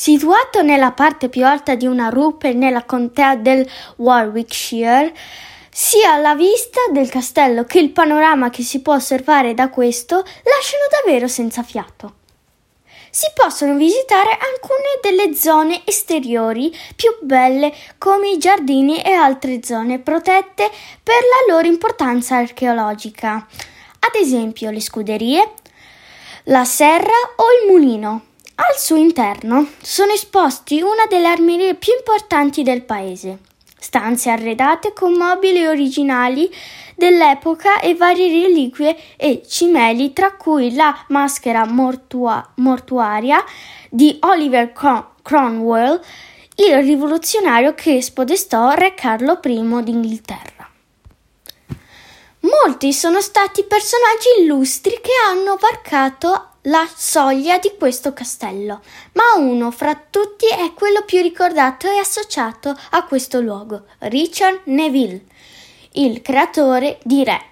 Situato nella parte più alta di una rupe nella contea del Warwickshire, sia la vista del castello che il panorama che si può osservare da questo lasciano davvero senza fiato. Si possono visitare alcune delle zone esteriori più belle come i giardini e altre zone protette per la loro importanza archeologica, ad esempio le scuderie, la serra o il mulino. Al suo interno sono esposti una delle armerie più importanti del paese, stanze arredate con mobili originali dell'epoca e varie reliquie e cimeli, tra cui la maschera mortua- mortuaria di Oliver Cron- Cromwell, il rivoluzionario che spodestò Re Carlo I d'Inghilterra. Molti sono stati personaggi illustri che hanno varcato la soglia di questo castello, ma uno fra tutti è quello più ricordato e associato a questo luogo, Richard Neville, il creatore di Re.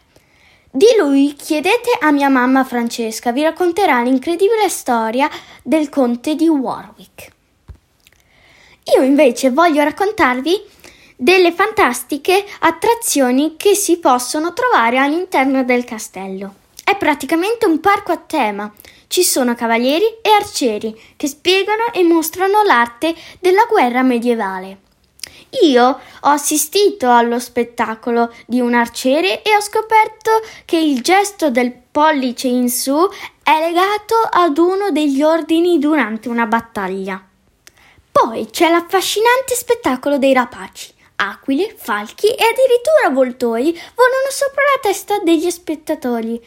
Di lui chiedete a mia mamma Francesca, vi racconterà l'incredibile storia del conte di Warwick. Io invece voglio raccontarvi delle fantastiche attrazioni che si possono trovare all'interno del castello. È praticamente un parco a tema ci sono cavalieri e arcieri che spiegano e mostrano l'arte della guerra medievale. Io ho assistito allo spettacolo di un arciere e ho scoperto che il gesto del pollice in su è legato ad uno degli ordini durante una battaglia. Poi c'è l'affascinante spettacolo dei rapaci. Aquile, falchi e addirittura voltoi volano sopra la testa degli spettatori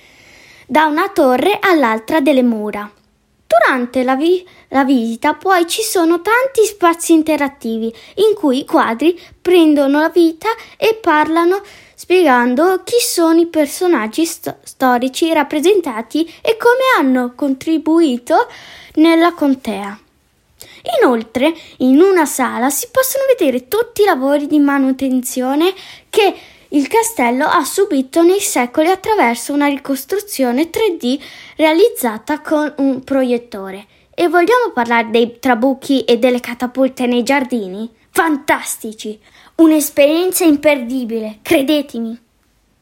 da una torre all'altra delle mura. Durante la, vi- la, visita poi ci sono tanti spazi interattivi in cui i quadri prendono la vita e parlano spiegando chi sono i personaggi st- storici rappresentati e come hanno contribuito nella contea. Inoltre, in una sala si possono vedere tutti i lavori di manutenzione che il castello ha subito nei secoli attraverso una ricostruzione 3D realizzata con un proiettore. E vogliamo parlare dei trabucchi e delle catapulte nei giardini? Fantastici! Un'esperienza imperdibile, credetemi!